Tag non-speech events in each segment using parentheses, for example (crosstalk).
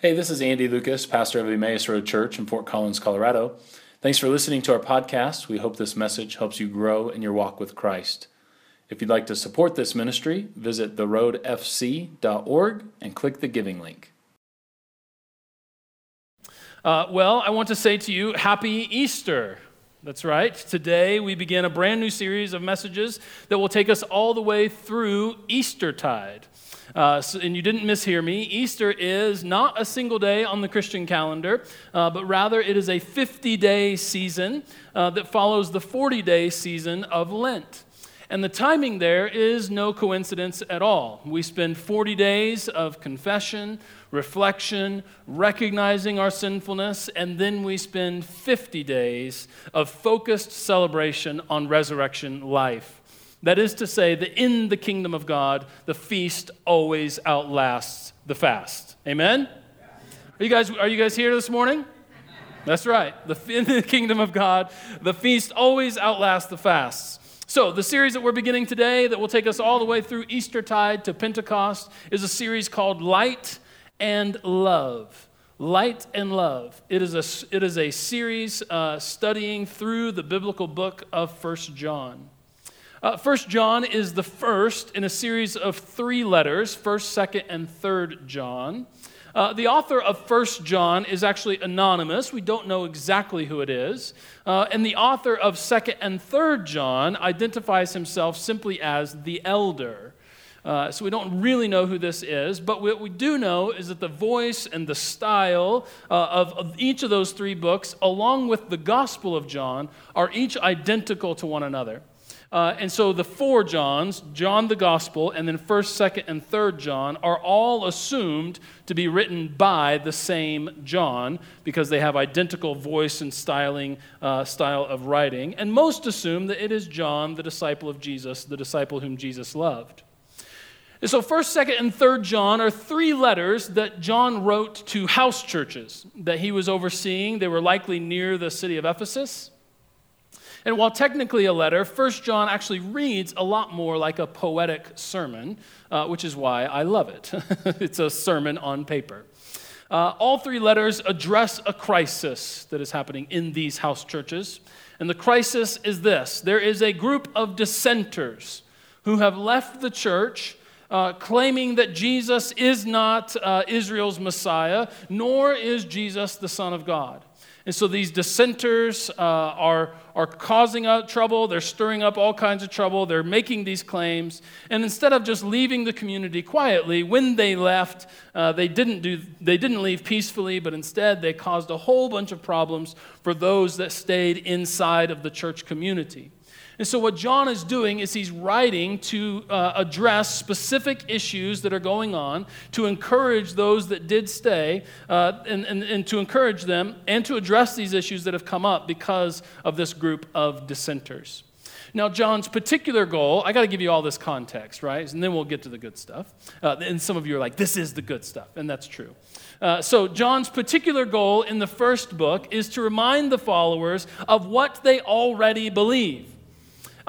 Hey, this is Andy Lucas, pastor of Emmaus Road Church in Fort Collins, Colorado. Thanks for listening to our podcast. We hope this message helps you grow in your walk with Christ. If you'd like to support this ministry, visit theroadfc.org and click the giving link. Uh, well, I want to say to you, Happy Easter. That's right. Today we begin a brand new series of messages that will take us all the way through Eastertide. Uh, so, and you didn't mishear me. Easter is not a single day on the Christian calendar, uh, but rather it is a 50 day season uh, that follows the 40 day season of Lent. And the timing there is no coincidence at all. We spend 40 days of confession, reflection, recognizing our sinfulness, and then we spend 50 days of focused celebration on resurrection life. That is to say, that in the kingdom of God, the feast always outlasts the fast. Amen? Are you guys, are you guys here this morning? That's right. The, in the kingdom of God, the feast always outlasts the fasts. So, the series that we're beginning today, that will take us all the way through Eastertide to Pentecost, is a series called Light and Love. Light and Love. It is a, it is a series uh, studying through the biblical book of First John. Uh, first John is the first in a series of three letters, First, Second, and Third John. Uh, the author of First John is actually anonymous. We don't know exactly who it is. Uh, and the author of Second and Third John identifies himself simply as the elder. Uh, so we don't really know who this is, but what we do know is that the voice and the style uh, of, of, each of those three books, along with the Gospel of John, are each identical to one another. Uh, and so the four Johns, John the Gospel, and then 1st, 2nd, and 3rd John, are all assumed to be written by the same John because they have identical voice and styling, uh, style of writing. And most assume that it is John, the disciple of Jesus, the disciple whom Jesus loved. And so 1st, 2nd, and 3rd John are three letters that John wrote to house churches that he was overseeing. They were likely near the city of Ephesus. And while technically a letter, First John actually reads a lot more like a poetic sermon, uh, which is why I love it. (laughs) it's a sermon on paper. Uh, all three letters address a crisis that is happening in these house churches. And the crisis is this there is a group of dissenters who have left the church. Uh, claiming that Jesus is not uh, Israel's Messiah, nor is Jesus the Son of God. And so these dissenters uh, are, are causing trouble. They're stirring up all kinds of trouble. They're making these claims. And instead of just leaving the community quietly, when they left, uh, they, didn't do, they didn't leave peacefully, but instead they caused a whole bunch of problems for those that stayed inside of the church community. And so, what John is doing is he's writing to uh, address specific issues that are going on, to encourage those that did stay, uh, and, and, and to encourage them, and to address these issues that have come up because of this group of dissenters. Now, John's particular goal, I got to give you all this context, right? And then we'll get to the good stuff. Uh, and some of you are like, this is the good stuff, and that's true. Uh, so, John's particular goal in the first book is to remind the followers of what they already believe.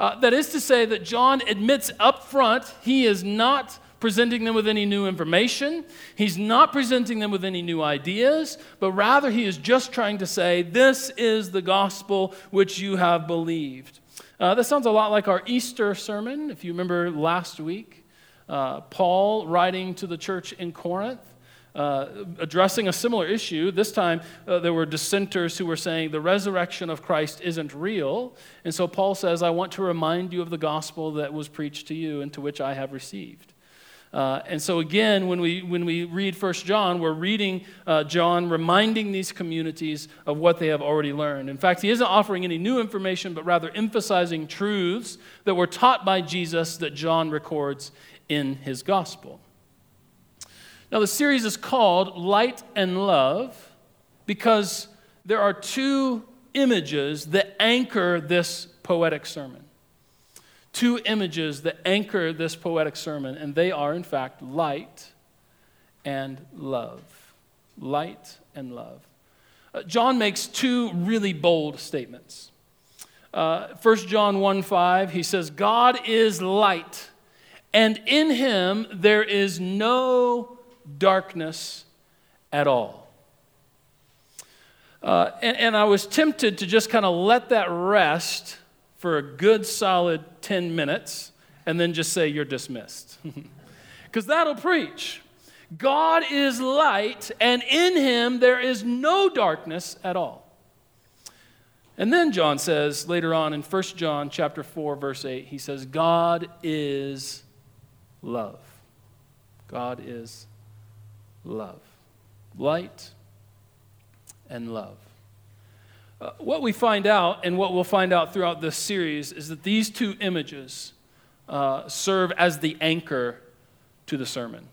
Uh, that is to say, that John admits up front he is not presenting them with any new information. He's not presenting them with any new ideas, but rather he is just trying to say, This is the gospel which you have believed. Uh, sounds a lot like our Easter sermon, if you remember last week. Uh, Paul writing to the church in Corinth uh, addressing a similar issue. This time, uh, there were dissenters who were saying the resurrection of Christ isn't real. And so Paul says, I want to remind you of the gospel that was preached to you and to which I have received. Uh, and so, again, when we, when we read First John, we're reading uh, John reminding these communities of what they have already learned. In fact, he isn't offering any new information, but rather emphasizing truths that were taught by Jesus that John records in his gospel. Now, the series is called Light and Love because there are two images that anchor this poetic sermon. Two images that anchor this poetic sermon, and they are, in fact, light and love. Light and love. Uh, John makes two really bold statements. Uh, 1 John 1 5, he says, God is light, and in him there is no darkness at all. Uh, and, and I was tempted to just kind of let that rest for a good solid 10 minutes and then just say, You're dismissed. (laughs) Because that'll preach. God is light, and in him there is no darkness at all. And then John says later on in 1 John chapter 4 verse 8 he says God is love. God is love. Light and love. Uh, what we find out, and what we'll find out throughout this series, is that these two images uh, serve as the anchor to the sermon.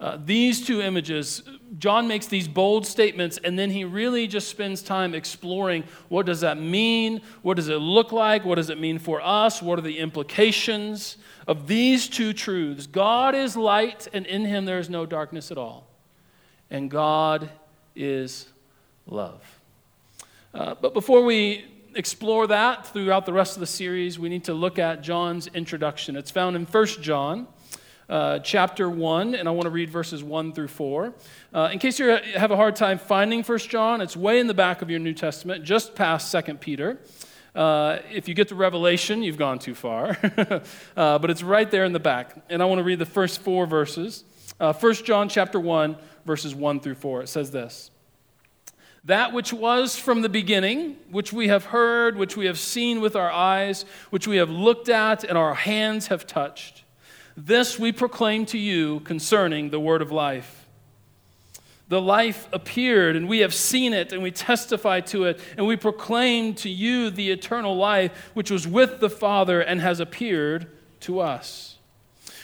Uh, these two images, John makes these bold statements, and then he really just spends time exploring what does that mean? What does it look like? What does it mean for us? What are the implications of these two truths? God is light, and in him there is no darkness at all. And God is love. Uh, but before we explore that throughout the rest of the series, we need to look at John's introduction. It's found in 1 John. Uh, chapter 1, and I want to read verses 1 through 4. Uh, in case you have a hard time finding 1 John, it's way in the back of your New Testament, just past 2 Peter. Uh, if you get to Revelation, you've gone too far. (laughs) Uh, but it's right there in the back. And I want to read the first four verses. Uh, 1 John chapter 1, verses 1 through 4. It says this. That which was from the beginning, which we have heard, which we have seen with our eyes, which we have looked at and our hands have touched, this we proclaim to you concerning the word of life. The life appeared, and we have seen it, and we testify to it, and we proclaim to you the eternal life which was with the Father and has appeared to us.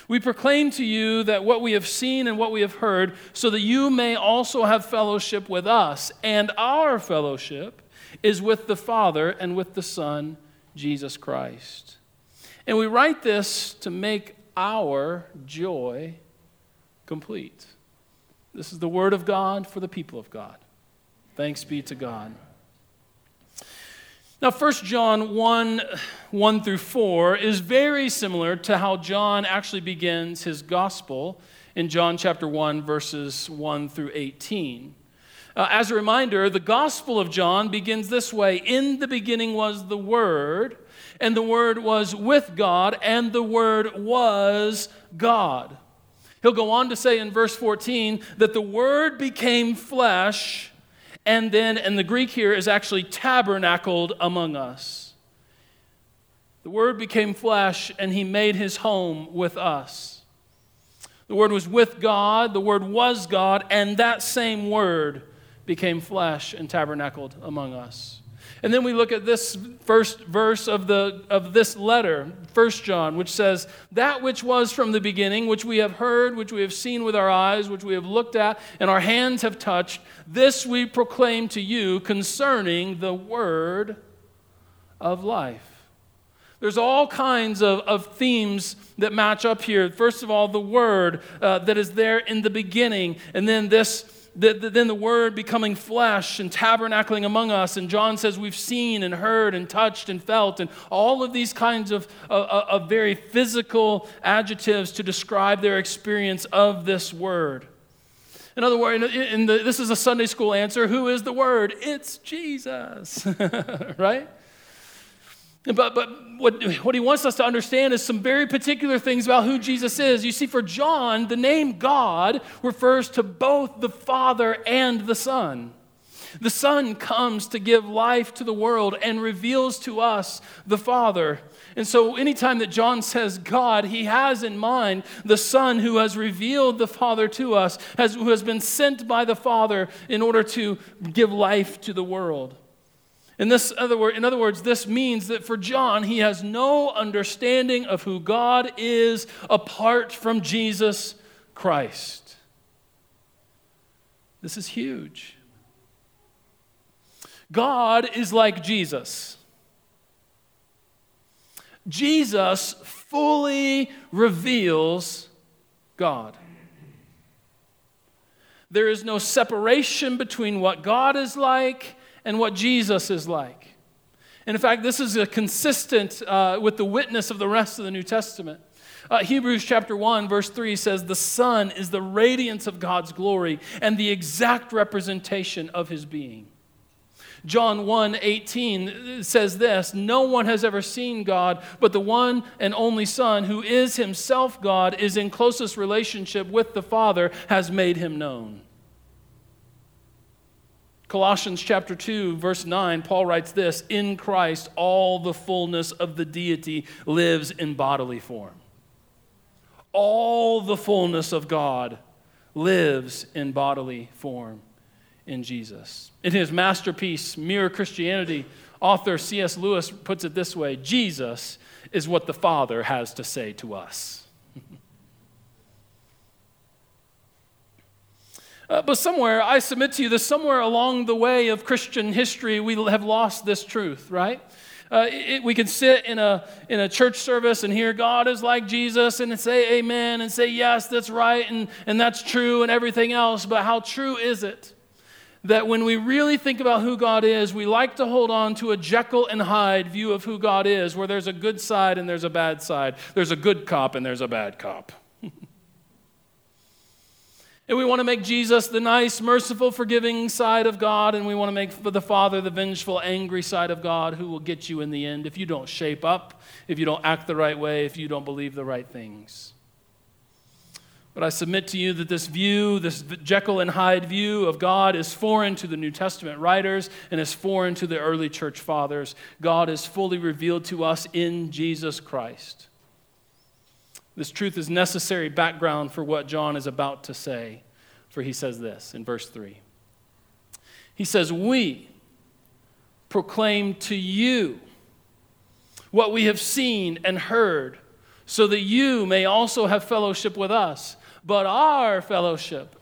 We proclaim to you that what we have seen and what we have heard, so that you may also have fellowship with us. And our fellowship is with the Father and with the Son, Jesus Christ. And we write this to make our joy complete. This is the word of God for the people of God. Thanks be to God. Now, 1 John 1 1 through 4 is very similar to how John actually begins his gospel in John chapter 1, verses 1 through 18. Uh, as a reminder, the gospel of John begins this way In the beginning was the Word, and the Word was with God, and the Word was God. He'll go on to say in verse 14 that the Word became flesh and then, and the Greek here is actually tabernacled among us. The Word became flesh and he made his home with us. The Word was with God, the Word was God, and that same Word became flesh and tabernacled among us. And then we look at this first verse of, the, of this letter, 1 John, which says, That which was from the beginning, which we have heard, which we have seen with our eyes, which we have looked at, and our hands have touched, this we proclaim to you concerning the word of life. There's all kinds of, of themes that match up here. First of all, the word uh, that is there in the beginning, and then this the, the, then the Word becoming flesh and tabernacling among us. And John says we've seen and heard and touched and felt, and all of these kinds of, of, of very physical adjectives to describe their experience of this Word. In other words, in the, this is a Sunday school answer who is the Word? It's Jesus, (laughs) right? But, but what, what he wants us to understand is some very particular things about who Jesus is. You see, for John, the name God refers to both the Father and the Son. The Son comes to give life to the world and reveals to us the Father. And so, anytime that John says God, he has in mind the Son who has revealed the Father to us, has, who has been sent by the Father in order to give life to the world. In, this other word, in other words, this means that for John, he has no understanding of who God is apart from Jesus Christ. This is huge. God is like Jesus. Jesus fully reveals God. There is no separation between what God is like and what Jesus is like. And in fact, this is consistent uh, with the witness of the rest of the New Testament. Uh, Hebrews chapter 1, verse 3 says, The Son is the radiance of God's glory and the exact representation of his being. John 1 18 says this No one has ever seen God, but the one and only Son, who is himself God, is in closest relationship with the Father, has made him known. Colossians chapter 2 verse 9 Paul writes this in Christ all the fullness of the deity lives in bodily form all the fullness of God lives in bodily form in Jesus. In his masterpiece, Mere Christianity, author C.S. Lewis puts it this way Jesus is what the Father has to say to us. Uh, but somewhere, I submit to you that somewhere along the way of Christian history, we have lost this truth, right? Uh, it, we can sit in a, in a church service and hear God is like Jesus and say amen and say, yes, that's right and, and that's true and everything else. But how true is it that when we really think about who God is, we like to hold on to a Jekyll and Hyde view of who God is, where there's a good side and there's a bad side, there's a good cop and there's a bad cop. (laughs) And we want to make Jesus the nice, merciful, forgiving side of God, and we want to make the Father the vengeful, angry side of God who will get you in the end if you don't shape up, if you don't act the right way, if you don't believe the right things. But I submit to you that this view, this Jekyll and Hyde view of God, is foreign to the New Testament writers and is foreign to the early church fathers. God is fully revealed to us in Jesus Christ. This truth is necessary background for what John is about to say, for he says this in verse 3. He says, We proclaim to you what we have seen and heard, so that you may also have fellowship with us. But our fellowship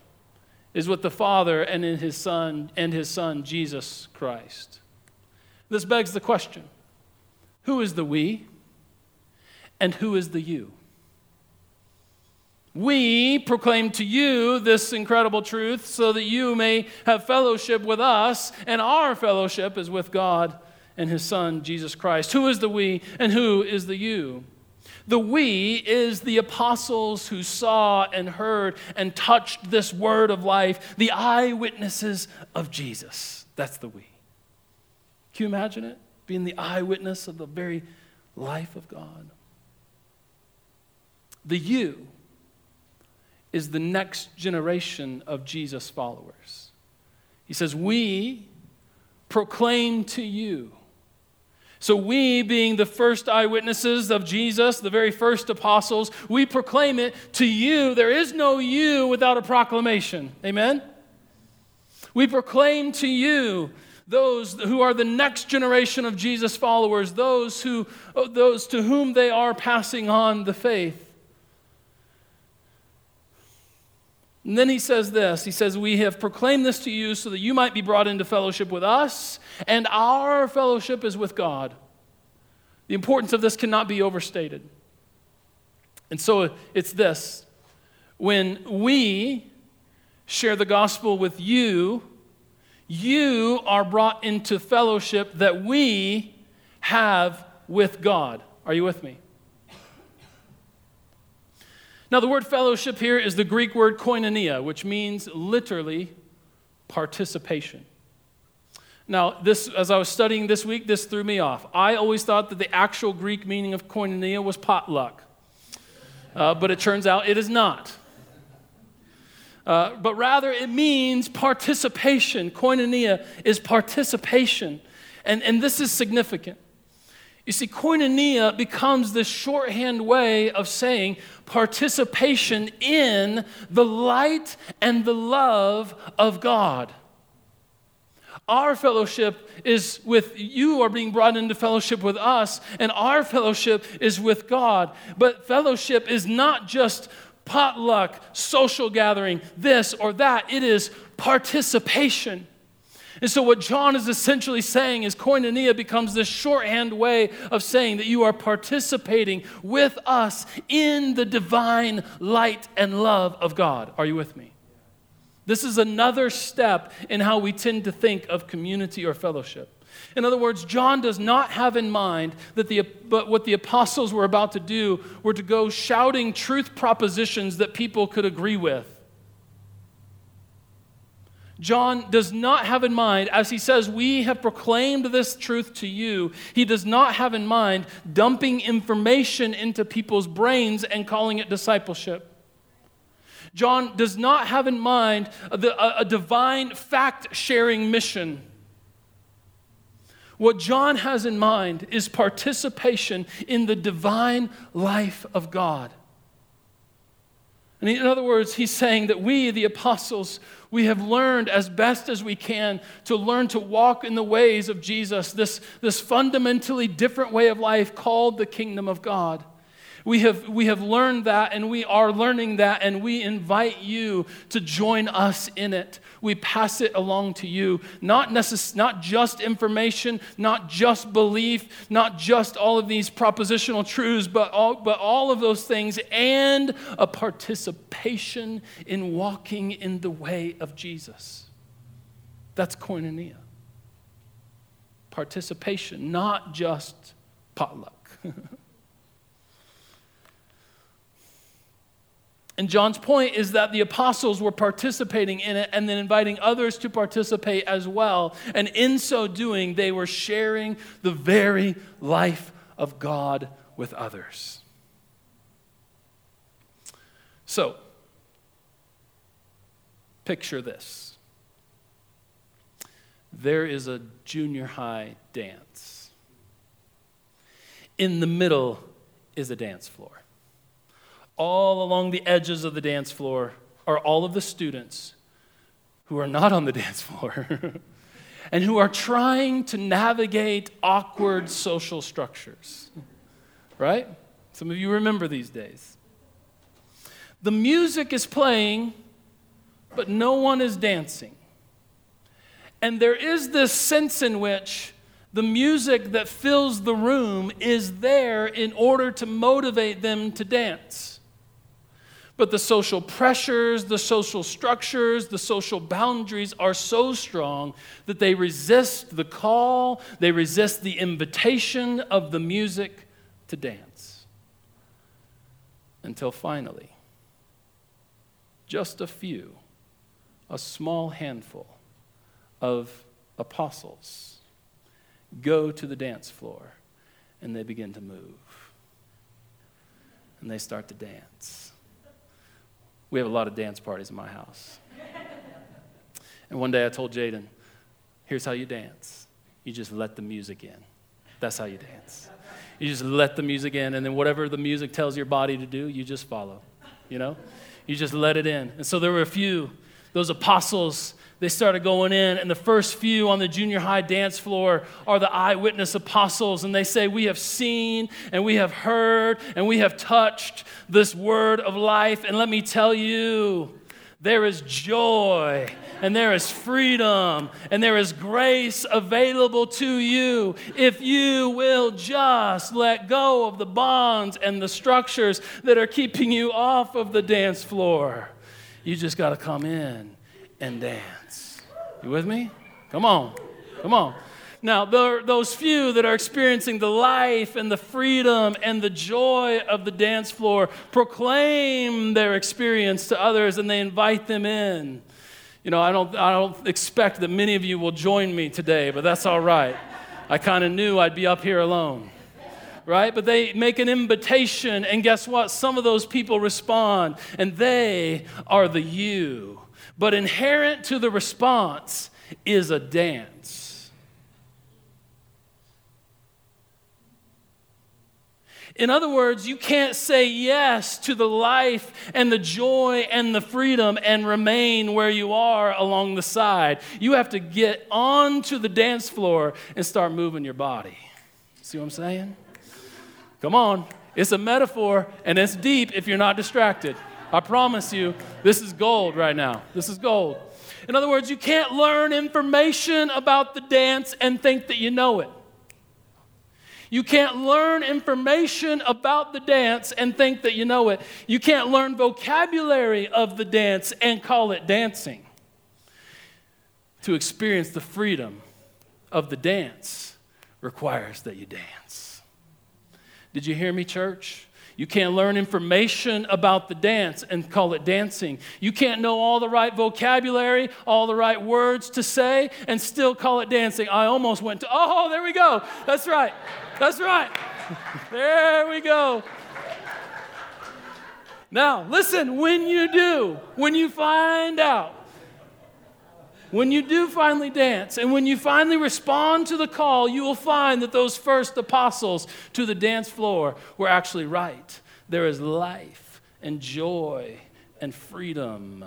is with the Father and in his Son and his Son Jesus Christ. This begs the question who is the we and who is the you? We proclaim to you this incredible truth so that you may have fellowship with us, and our fellowship is with God and His Son, Jesus Christ. Who is the we and who is the you? The we is the apostles who saw and heard and touched this word of life, the eyewitnesses of Jesus. That's the we. Can you imagine it? Being the eyewitness of the very life of God. The you is the next generation of Jesus followers. He says, We proclaim to you. So, we, being the first eyewitnesses of Jesus, the very first apostles, we proclaim it to you. There is no you without a proclamation. Amen? We proclaim to you those who are the next generation of Jesus followers, those, who, oh, those to whom they are passing on the faith. And then he says this He says, We have proclaimed this to you so that you might be brought into fellowship with us, and our fellowship is with God. The importance of this cannot be overstated. And so it's this when we share the gospel with you, you are brought into fellowship that we have with God. Are you with me? Now, the word fellowship here is the Greek word koinonia, which means literally participation. Now, this, as I was studying this week, this threw me off. I always thought that the actual Greek meaning of koinonia was potluck, uh, but it turns out it is not. Uh, but rather, it means participation. Koinonia is participation. And, and this is significant. You see, koinonia becomes this shorthand way of saying participation in the light and the love of God. Our fellowship is with you are being brought into fellowship with us, and our fellowship is with God. But fellowship is not just potluck, social gathering, this or that, it is participation. And so, what John is essentially saying is koinonia becomes this shorthand way of saying that you are participating with us in the divine light and love of God. Are you with me? This is another step in how we tend to think of community or fellowship. In other words, John does not have in mind that the, but what the apostles were about to do were to go shouting truth propositions that people could agree with. John does not have in mind, as he says, We have proclaimed this truth to you, he does not have in mind dumping information into people's brains and calling it discipleship. John does not have in mind a, a divine fact sharing mission. What John has in mind is participation in the divine life of God. And in other words, he's saying that we, the apostles, we have learned as best as we can to learn to walk in the ways of Jesus, this, this fundamentally different way of life called the kingdom of God. We have, we have learned that and we are learning that, and we invite you to join us in it. We pass it along to you. Not, necess- not just information, not just belief, not just all of these propositional truths, but all, but all of those things and a participation in walking in the way of Jesus. That's koinonia. Participation, not just potluck. (laughs) And John's point is that the apostles were participating in it and then inviting others to participate as well. And in so doing, they were sharing the very life of God with others. So, picture this there is a junior high dance, in the middle is a dance floor all along the edges of the dance floor are all of the students who are not on the (laughs) dance floor and who are trying to navigate awkward social structures. Right? Some of you remember these days. The music is playing, but no one is dancing. And there is this sense in which the music that fills the room is there in order to motivate them to dance. But the social pressures, the social structures, the social boundaries are so strong that they resist the call, they resist the invitation of the music to dance. Until finally, just a few, a small handful of apostles go to the dance floor and they begin to move. And they start to dance we have a lot of dance parties in my house. and one day I told Jaden, here's how you dance you just let the music in. That's how you dance. You just let the music in, and then whatever the music tells your body to do, you just follow. You know? You just let it in. And so there were a few, those apostles they started going in, and the first few on the junior high dance floor are the eyewitness apostles, and they say, We have seen, and we have heard, and we have touched this word of life. And let me tell you, there is joy and there is freedom and there is grace available to you if you will just let go of the bonds and the structures that are keeping you off of the dance floor. You just got to come in and dance. You with me? Come on. Come on. Now, those few that are experiencing the life and the freedom and the joy of the dance floor proclaim their experience to others and they invite them in. You know, I don't, I don't expect that many of you will join me today, but that's all right. I kind of knew I'd be up here alone right? But they make an invitation, and guess what? Some of those people respond, and they are the you but inherent to the response is a dance. In other words, you can't say yes to the life and the joy and the freedom and remain where you are along the side. You have to get onto the dance floor and start moving your body. See what I'm saying? Come on. It's a metaphor and it's deep if you're not distracted. I promise you, this is gold right now. This is gold. In other words, you can't learn information about the dance and think that you know it. You can't learn information about the dance and think that you know it. You can't learn vocabulary of the dance and call it dancing. To experience the freedom of the dance requires that you dance. Did you hear me, church? You can't learn information about the dance and call it dancing. You can't know all the right vocabulary, all the right words to say, and still call it dancing. I almost went to, oh, there we go. That's right. That's right. There we go. Now, listen, when you do, when you find out, when you do finally dance and when you finally respond to the call, you will find that those first apostles to the dance floor were actually right. There is life and joy and freedom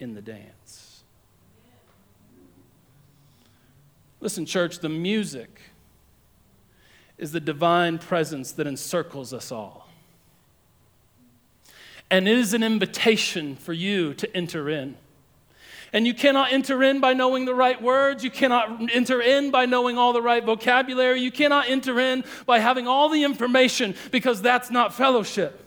in the dance. Listen, church, the music is the divine presence that encircles us all. And it is an invitation for you to enter in. And you cannot enter in by knowing the right words. You cannot enter in by knowing all the right vocabulary. You cannot enter in by having all the information because that's not fellowship.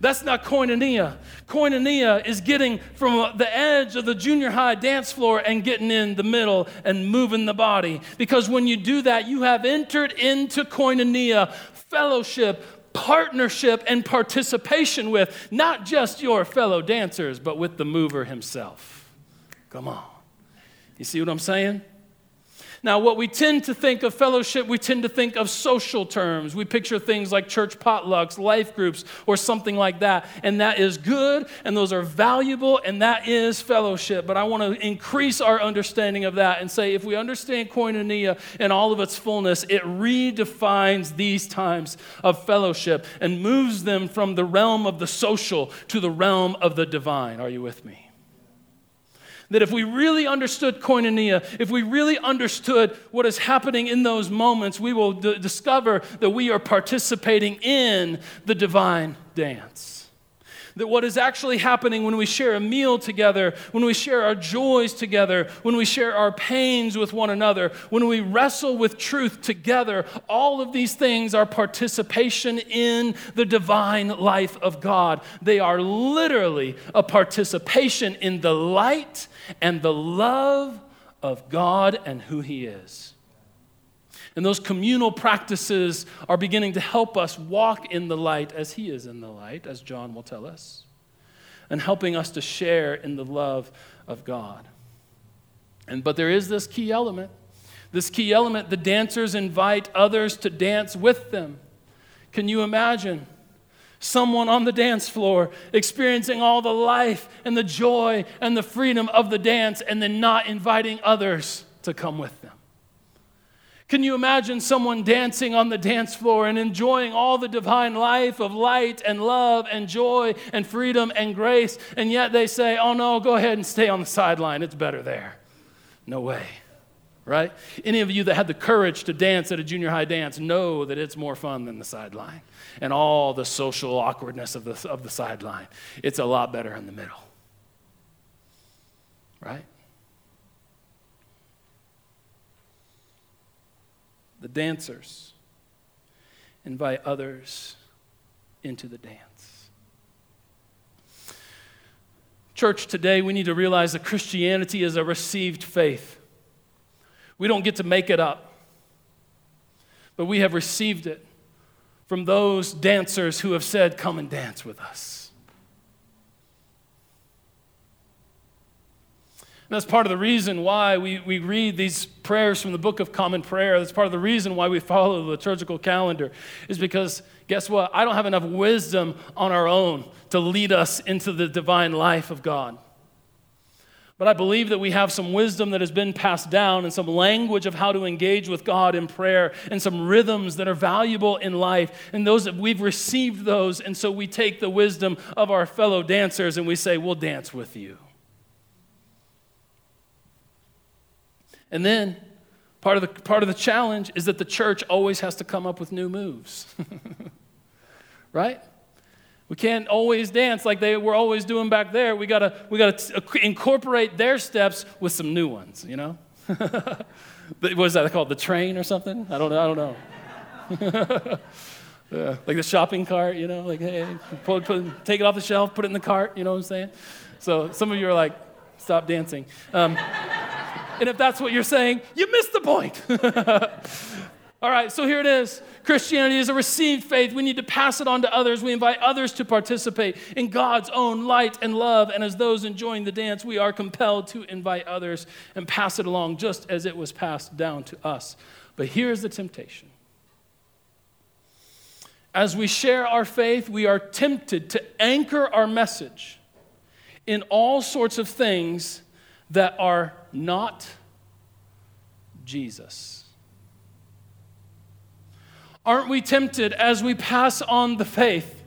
That's not koinonia. Koinonia is getting from the edge of the junior high dance floor and getting in the middle and moving the body. Because when you do that, you have entered into koinonia, fellowship, partnership, and participation with not just your fellow dancers, but with the mover himself. Come on. You see what I'm saying? Now, what we tend to think of fellowship, we tend to think of social terms. We picture things like church potlucks, life groups, or something like that. And that is good, and those are valuable, and that is fellowship. But I want to increase our understanding of that and say if we understand koinonia in all of its fullness, it redefines these times of fellowship and moves them from the realm of the social to the realm of the divine. Are you with me? That if we really understood koinonia, if we really understood what is happening in those moments, we will d- discover that we are participating in the divine dance that what is actually happening when we share a meal together, when we share our joys together, when we share our pains with one another, when we wrestle with truth together, all of these things are participation in the divine life of God. They are literally a participation in the light and the love of God and who He is. And those communal practices are beginning to help us walk in the light as He is in the light, as John will tell us, and helping us to share in the love of God. And, but there is this key element. This key element the dancers invite others to dance with them. Can you imagine? Someone on the dance floor experiencing all the life and the joy and the freedom of the dance, and then not inviting others to come with them. Can you imagine someone dancing on the dance floor and enjoying all the divine life of light and love and joy and freedom and grace, and yet they say, Oh no, go ahead and stay on the sideline, it's better there? No way, right? Any of you that had the courage to dance at a junior high dance know that it's more fun than the sideline and all the social awkwardness of the, of the sideline. It's a lot better in the middle, right? The dancers invite others into the dance. Church, today we need to realize that Christianity is a received faith. We don't get to make it up, but we have received it from those dancers who have said, Come and dance with us. And that's part of the reason why we, we read these prayers from the Book of Common Prayer. That's part of the reason why we follow the liturgical calendar, is because guess what? I don't have enough wisdom on our own to lead us into the divine life of God. But I believe that we have some wisdom that has been passed down and some language of how to engage with God in prayer and some rhythms that are valuable in life. And those we've received those. And so we take the wisdom of our fellow dancers and we say, We'll dance with you. And then part of the, part of the challenge is that the church always has to come up with new moves. (laughs) right? We can't always dance like they were always doing back there. We gotta, we gotta incorporate their steps with some new ones, you know? (laughs) what is that called? The train or something? I don't know. I don't know. (laughs) uh, like the shopping cart, you know? Like, hey, take it off the shelf, put it in the cart, you know what I'm saying? So some of you are like, stop dancing. Um, And if that's what you're saying, you missed the point. (laughs) All right, so here it is. Christianity is a received faith. We need to pass it on to others. We invite others to participate in God's own light and love. And as those enjoying the dance, we are compelled to invite others and pass it along just as it was passed down to us. But here's the temptation. As we share our faith, we are tempted to anchor our message in all sorts of things that are not Jesus. Aren't we tempted as we pass on the faith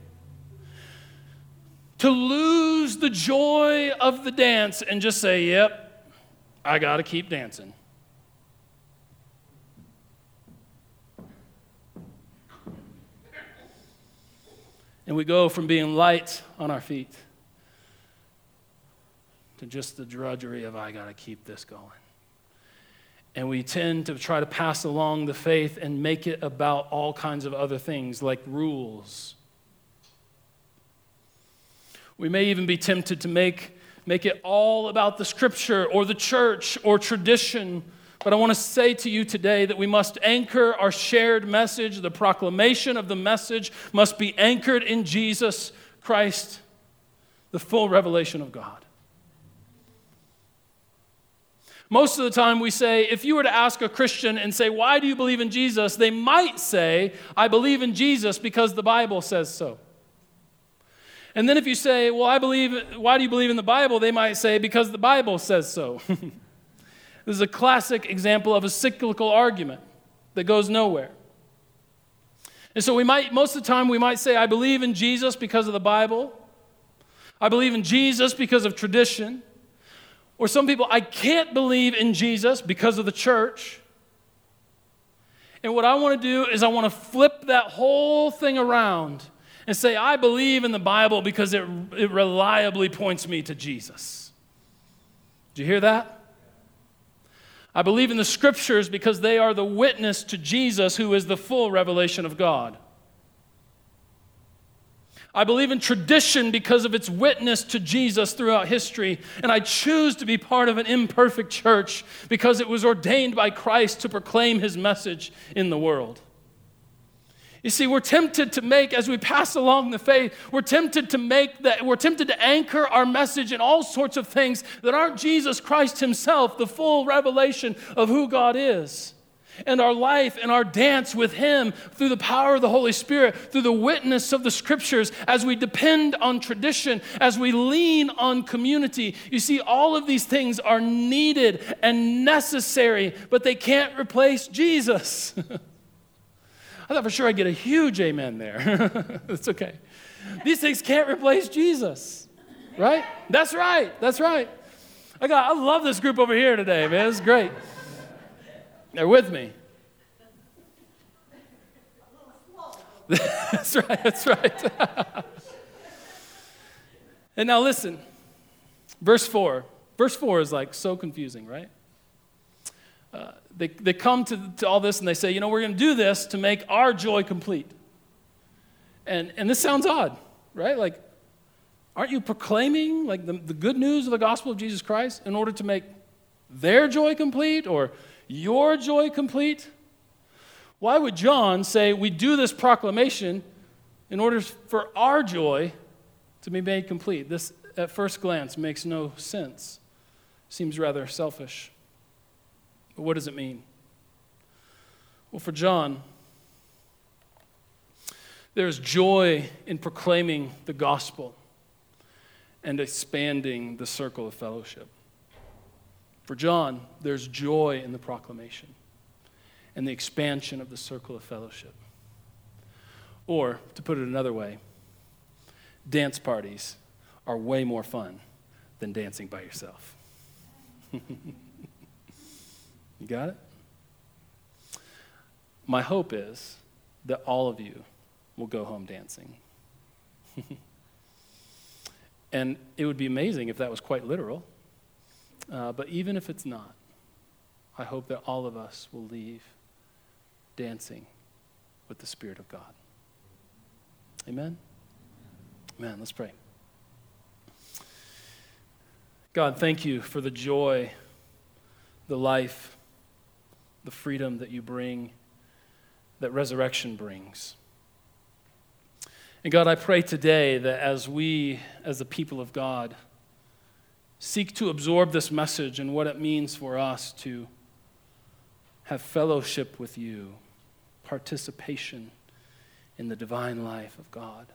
to lose the joy of the dance and just say, yep, I got to keep dancing? And we go from being light on our feet to just the drudgery of, I got to keep this going. And we tend to try to pass along the faith and make it about all kinds of other things like rules. We may even be tempted to make, make it all about the scripture or the church or tradition. But I want to say to you today that we must anchor our shared message. The proclamation of the message must be anchored in Jesus Christ, the full revelation of God. Most of the time, we say, if you were to ask a Christian and say, Why do you believe in Jesus? they might say, I believe in Jesus because the Bible says so. And then if you say, Well, I believe, why do you believe in the Bible? they might say, Because the Bible says so. (laughs) this is a classic example of a cyclical argument that goes nowhere. And so we might, most of the time, we might say, I believe in Jesus because of the Bible. I believe in Jesus because of tradition. Or some people, I can't believe in Jesus because of the church. And what I want to do is I want to flip that whole thing around and say, I believe in the Bible because it, it reliably points me to Jesus. Do you hear that? I believe in the scriptures because they are the witness to Jesus, who is the full revelation of God. I believe in tradition because of its witness to Jesus throughout history. And I choose to be part of an imperfect church because it was ordained by Christ to proclaim his message in the world. You see, we're tempted to make, as we pass along the faith, we're tempted to make that, we're tempted to anchor our message in all sorts of things that aren't Jesus Christ himself, the full revelation of who God is and our life and our dance with Him through the power of the Holy Spirit, through the witness of the Scriptures, as we depend on tradition, as we lean on community. You see, all of these things are needed and necessary, but they can't replace Jesus. (laughs) I thought for sure I'd get a huge amen there. (laughs) It's okay. These things can't replace Jesus, right? That's right. That's right. I got. I love this group over here today, man. It's great. They're with me. (laughs) that's right, that's right. (laughs) and now listen, verse 4. Verse 4 is like so confusing, right? Uh, they, they come to, to all this and they say, you know, we're going to do this to make our joy complete. And, and this sounds odd, right? Like, aren't you proclaiming like the, the good news of the gospel of Jesus Christ in order to make their joy complete or your joy complete? Why would John say we do this proclamation in order for our joy to be made complete? This, at first glance, makes no sense. Seems rather selfish. But what does it mean? Well, for John, there's joy in proclaiming the gospel and expanding the circle of fellowship. For John, there's joy in the proclamation and the expansion of the circle of fellowship. Or, to put it another way, dance parties are way more fun than dancing by yourself. (laughs) you got it? My hope is that all of you will go home dancing. (laughs) and it would be amazing if that was quite literal. Uh, but even if it's not, I hope that all of us will leave dancing with the Spirit of God. Amen? Amen. Let's pray. God, thank you for the joy the life, the freedom that you bring, that resurrection brings. And God, I pray today that as we, as the people of God, seek to absorb this message and what it means for us to have fellowship with you, participation in the divine life of God,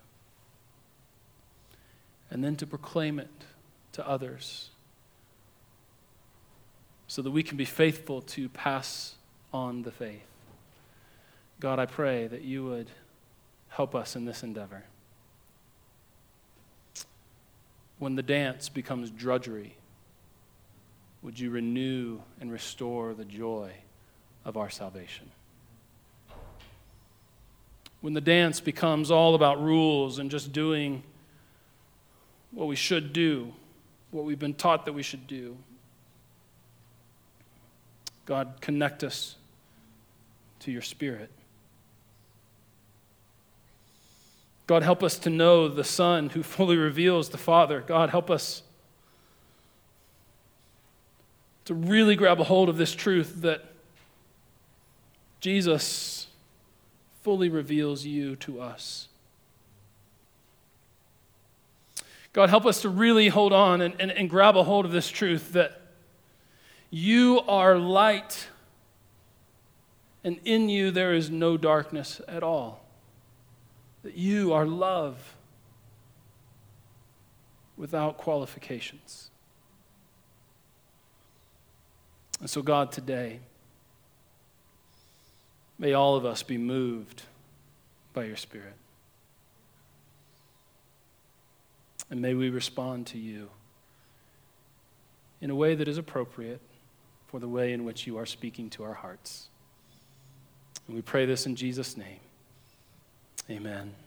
and then to proclaim it to others so that we can be faithful to pass on the faith. God, I pray that you would help us in this endeavor. When the dance becomes drudgery, would you renew and restore the joy of our salvation? When the dance becomes all about rules and just doing what we should do, what we've been taught that we should do, God, connect us to your Spirit. God, help us to know the Son who fully reveals the Father. God, help us to really grab a hold of this truth that Jesus fully reveals you to us. God, help us to really hold on and, and, and grab a hold of this truth that you are light, and in you there is no darkness at all that you are love without qualifications. And so, God, today, may all of us be moved by your Spirit. And may we respond to you in a way that is appropriate for the way in which you are speaking to our hearts. And we pray this in Jesus' name. Amen.